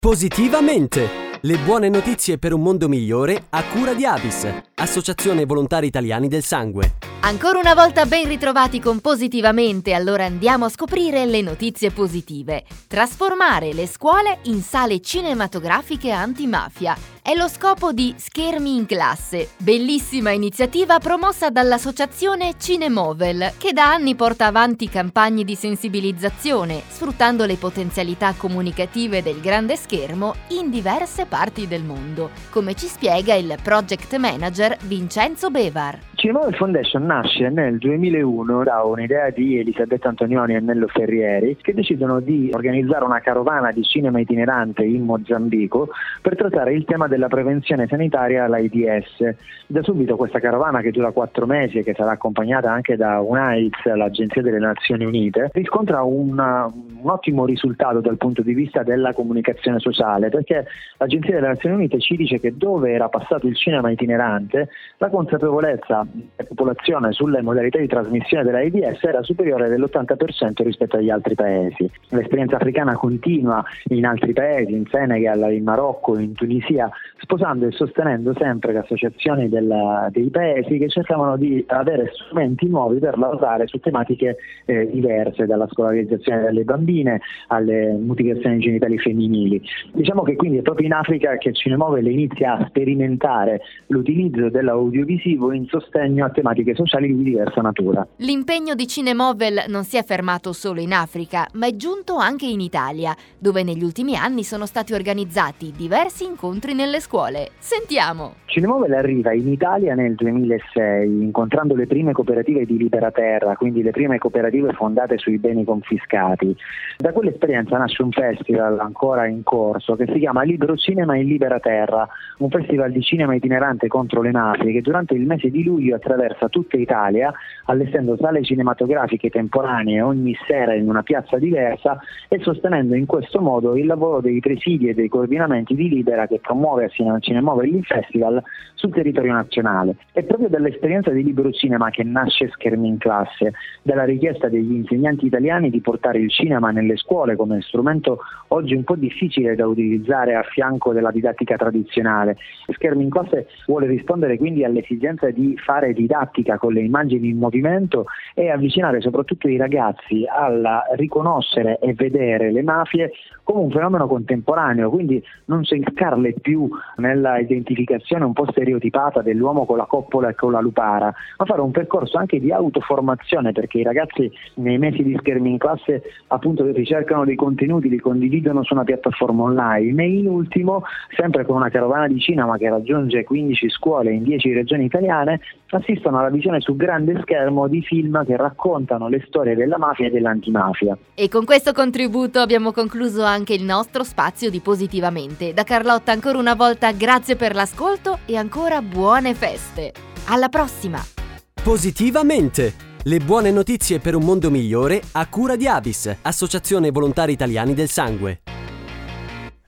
Positivamente! Le buone notizie per un mondo migliore a cura di Avis, Associazione Volontari Italiani del Sangue. Ancora una volta ben ritrovati con Positivamente, allora andiamo a scoprire le notizie positive. Trasformare le scuole in sale cinematografiche antimafia è lo scopo di Schermi in classe, bellissima iniziativa promossa dall'associazione Cinemovel, che da anni porta avanti campagne di sensibilizzazione, sfruttando le potenzialità comunicative del grande schermo in diverse parti del mondo, come ci spiega il project manager Vincenzo Bevar. Cinemovel Foundation nasce nel 2001 da un'idea di Elisabetta Antonioni e Nello Ferrieri che decidono di organizzare una carovana di cinema itinerante in Mozambico per trattare il tema della prevenzione sanitaria all'AIDS. Da subito questa carovana che dura quattro mesi e che sarà accompagnata anche da UNAIDS, l'Agenzia delle Nazioni Unite, riscontra una, un ottimo risultato dal punto di vista della comunicazione sociale perché l'Agenzia delle Nazioni Unite ci dice che dove era passato il cinema itinerante la consapevolezza la popolazione sulle modalità di trasmissione dell'AIDS era superiore dell'80% rispetto agli altri paesi. L'esperienza africana continua in altri paesi, in Senegal, in Marocco, in Tunisia, sposando e sostenendo sempre le associazioni del, dei paesi che cercavano di avere strumenti nuovi per lavorare su tematiche eh, diverse, dalla scolarizzazione delle bambine alle mutilazioni genitali femminili. Diciamo che quindi è proprio in Africa che Cinemove inizia a sperimentare l'utilizzo dell'audiovisivo in sostegno a tematiche sociali di diversa natura. L'impegno di Cinemovel non si è fermato solo in Africa, ma è giunto anche in Italia, dove negli ultimi anni sono stati organizzati diversi incontri nelle scuole. Sentiamo! Cinemovel arriva in Italia nel 2006, incontrando le prime cooperative di Libera Terra, quindi le prime cooperative fondate sui beni confiscati. Da quell'esperienza nasce un festival ancora in corso che si chiama Libero Cinema in Libera Terra, un festival di cinema itinerante contro le mafie che durante il mese di luglio attraversa tutta Italia, allestendo sale cinematografiche temporanee ogni sera in una piazza diversa e sostenendo in questo modo il lavoro dei presidi e dei coordinamenti di Libera che promuove assieme al Cinemovel il Festival sul territorio nazionale. È proprio dall'esperienza di Libero Cinema che nasce Schermi in classe, dalla richiesta degli insegnanti italiani di portare il cinema nelle scuole come strumento oggi un po' difficile da utilizzare a fianco della didattica tradizionale. Schermi in classe vuole rispondere quindi all'esigenza di fare didattica con le immagini in movimento e avvicinare soprattutto i ragazzi alla riconoscere e vedere le mafie come un fenomeno contemporaneo, quindi non cercarle più nella identificazione un po' stereotipata dell'uomo con la coppola e con la lupara, ma fare un percorso anche di autoformazione perché i ragazzi nei mesi di schermi in classe appunto ricercano dei contenuti, li condividono su una piattaforma online e in ultimo, sempre con una carovana di cinema che raggiunge 15 scuole in 10 regioni italiane, assistono alla visione su grande schermo di film che raccontano le storie della mafia e dell'antimafia. E con questo contributo abbiamo concluso anche il nostro spazio di Positivamente. Da Carlotta ancora una volta grazie per l'ascolto e ancora buone feste. Alla prossima! Positivamente! Le buone notizie per un mondo migliore a cura di Avis, Associazione Volontari Italiani del Sangue.